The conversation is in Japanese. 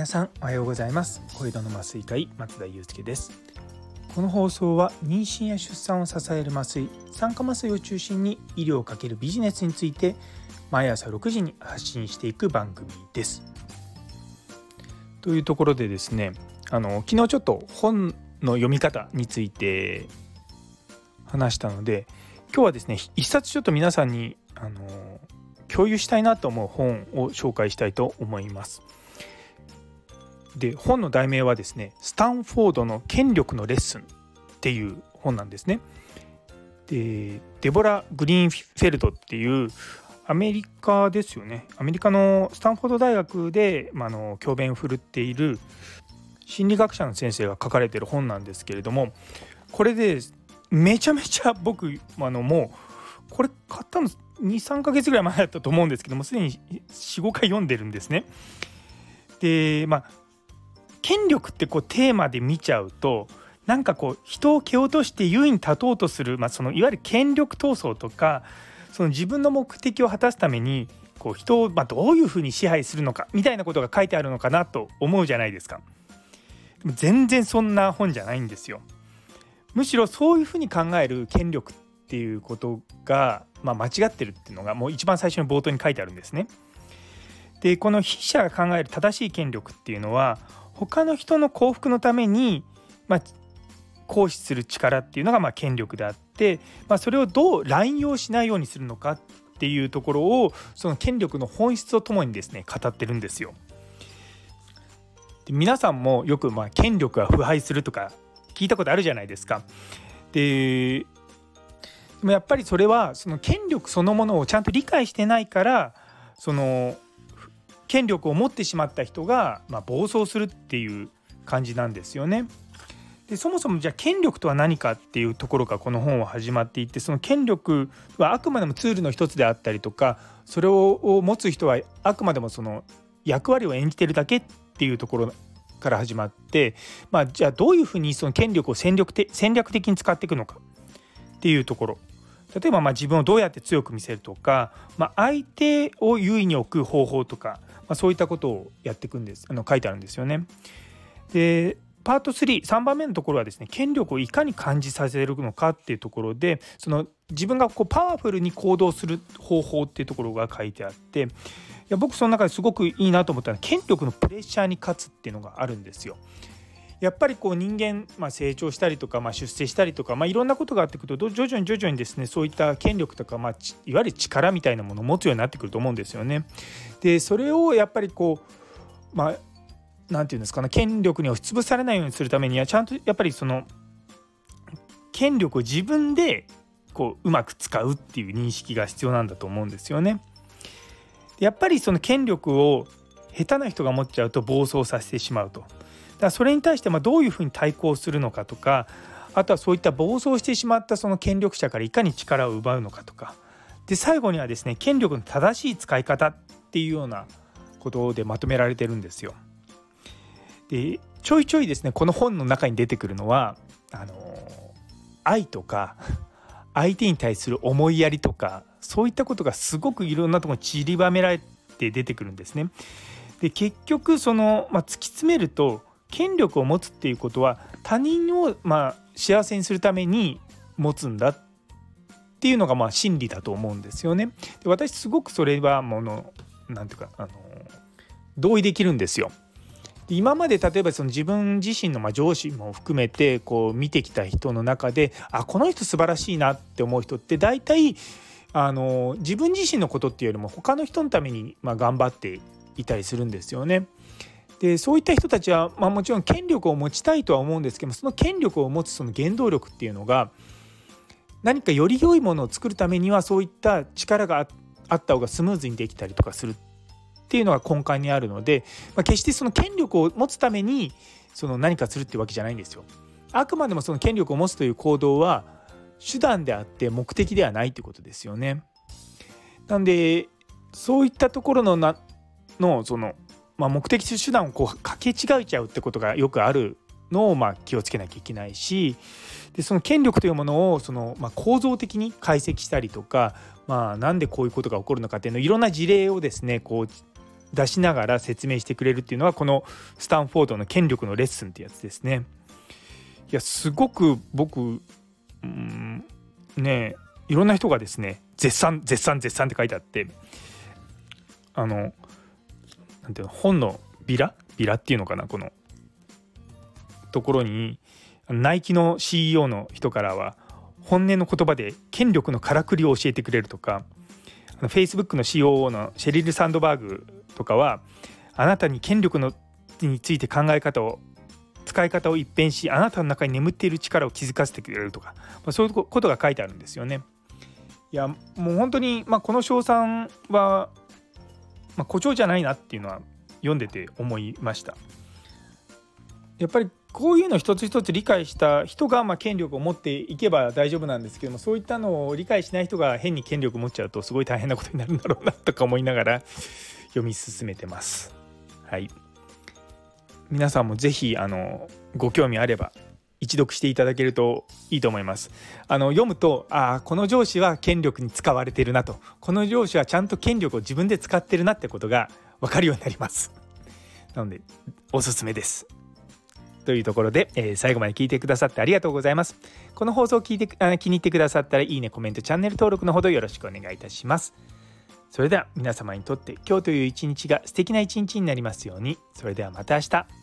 皆さんおはようございます。小江戸の麻酔科医松田祐介です。この放送は妊娠や出産を支える麻酔酸化麻酔を中心に医療をかけるビジネスについて毎朝6時に発信していく番組です。というところでですねあの昨日ちょっと本の読み方について話したので今日はですね一冊ちょっと皆さんにあの共有したいなと思う本を紹介したいと思います。で本の題名はですね「スタンフォードの権力のレッスン」っていう本なんですね。でデボラ・グリーンフェルドっていうアメリカですよねアメリカのスタンフォード大学で、まあの教鞭を振るっている心理学者の先生が書かれてる本なんですけれどもこれでめちゃめちゃ僕あのもうこれ買ったの23ヶ月ぐらい前だったと思うんですけどもすでに45回読んでるんですね。でまあ権力ってこうテーマで見ちゃうとなんかこう人を蹴落として優位に立とうとする、まあ、そのいわゆる権力闘争とかその自分の目的を果たすためにこう人をまどういうふうに支配するのかみたいなことが書いてあるのかなと思うじゃないですか。でも全然そんな本じゃないんですよ。むしろそういうふうに考える権力っていうことが、まあ、間違ってるっていうのがもう一番最初の冒頭に書いてあるんですね。でこの筆者が考える正しい権力っていうのは他の人の幸福のために、まあ、行使する力っていうのがま権力であって、まあ、それをどう乱用しないようにするのかっていうところをその権力の本質とともにですね語ってるんですよ。で皆さんもよくま権力が腐敗するとか聞いたことあるじゃないですか。ででもやっぱりそれはその権力そのものをちゃんと理解してないからその権力を持ってしまった人が、まあ、暴走するっていう感じなんですよね。でそもそもじゃあ権力とは何かっていうところからこの本は始まっていてその権力はあくまでもツールの一つであったりとかそれを持つ人はあくまでもその役割を演じてるだけっていうところから始まって、まあ、じゃあどういうふうにその権力を戦略戦略的に使っていくのかっていうところ例えばま自分をどうやって強く見せるとか、まあ、相手を優位に置く方法とか、まあ、そういったことをやっていくんですあの書いてあるんですよね。でパート33番目のところはですね権力をいかに感じさせるのかっていうところでその自分がこうパワフルに行動する方法っていうところが書いてあっていや僕その中ですごくいいなと思ったのは権力のプレッシャーに勝つっていうのがあるんですよ。やっぱりこう人間、まあ、成長したりとか、まあ、出世したりとか、まあ、いろんなことがあってくると徐々に徐々にですねそういった権力とか、まあ、いわゆる力みたいなものを持つようになってくると思うんですよね。でそれをやっぱりこうまあ何て言うんですかね権力に押しつぶされないようにするためにはちゃんとやっぱりその権力を自分でこううまく使うっていう認識が必要なんだと思うんですよね。やっぱりその権力を下手な人が持っちゃうと暴走させてしまうと。だからそれに対してまどういうふうに対抗するのかとかあとはそういった暴走してしまったその権力者からいかに力を奪うのかとかで最後にはですね権力の正しい使い方っていうようなことでまとめられてるんですよ。でちょいちょいですねこの本の中に出てくるのはあの愛とか相手に対する思いやりとかそういったことがすごくいろんなところに散りばめられて出てくるんですね。で結局その、まあ、突き詰めると権力を持つっていうことは他人をまあ幸せにするために持つんだっていうのがまあ真理だと思うんですよね。で私すごくそれはものなんていうかあの同意できるんですよ。今まで例えばその自分自身のま上司も含めてこう見てきた人の中であこの人素晴らしいなって思う人って大体あの自分自身のことっていうよりも他の人のためにま頑張っていたりするんですよね。でそういった人たちは、まあ、もちろん権力を持ちたいとは思うんですけどもその権力を持つその原動力っていうのが何かより良いものを作るためにはそういった力があった方がスムーズにできたりとかするっていうのが根幹にあるので、まあ、決してその権力を持つためにその何かするってわけじゃないんですよ。あくまでもその権力を持つという行動は手段であって目的ではないってことですよね。なんでそういったところのなのその、まあ、目的と手段をこうかけ違えちゃうってことがよくあるのをまあ気をつけなきゃいけないしでその権力というものをその、まあ、構造的に解析したりとか、まあ、なんでこういうことが起こるのかっていうのいろんな事例をですねこう出しながら説明してくれるっていうのはこのスタンフォードの権力のレッスンってやつですね。いやすごく僕うんねいろんな人がですね絶賛絶賛絶賛って書いてあってあのなんていうの本のビラ？ビラっていうのかな？この。ところにナイキの CEO の人からは本音の言葉で権力のからくりを教えてくれるとかフェイスブックの COO のシェリル・サンドバーグとかはあなたに権力のについて考え方を使い方を一変しあなたの中に眠っている力を気づかせてくれるとか、まあ、そういうことが書いてあるんですよね。いやもう本当に、まあ、この賞賛は、まあ、誇張じゃないなっていうのは読んでて思いました。やっぱりこういうの一つ一つ理解した人がま権力を持っていけば大丈夫なんですけどもそういったのを理解しない人が変に権力を持っちゃうとすごい大変なことになるんだろうなとか思いながら読み進めてます。はい皆さんも是非あのご興味あれば一読していただけるといいと思います。あの読むとああこの上司は権力に使われてるなとこの上司はちゃんと権力を自分で使ってるなってことが分かるようになります。なのでおすすめです。というところで、えー、最後まで聞いてくださってありがとうございます。この放送を聞いてあ気に入ってくださったらいいね、コメント、チャンネル登録のほどよろしくお願いいたします。それでは皆様にとって今日という一日が素敵な一日になりますように。それではまた明日。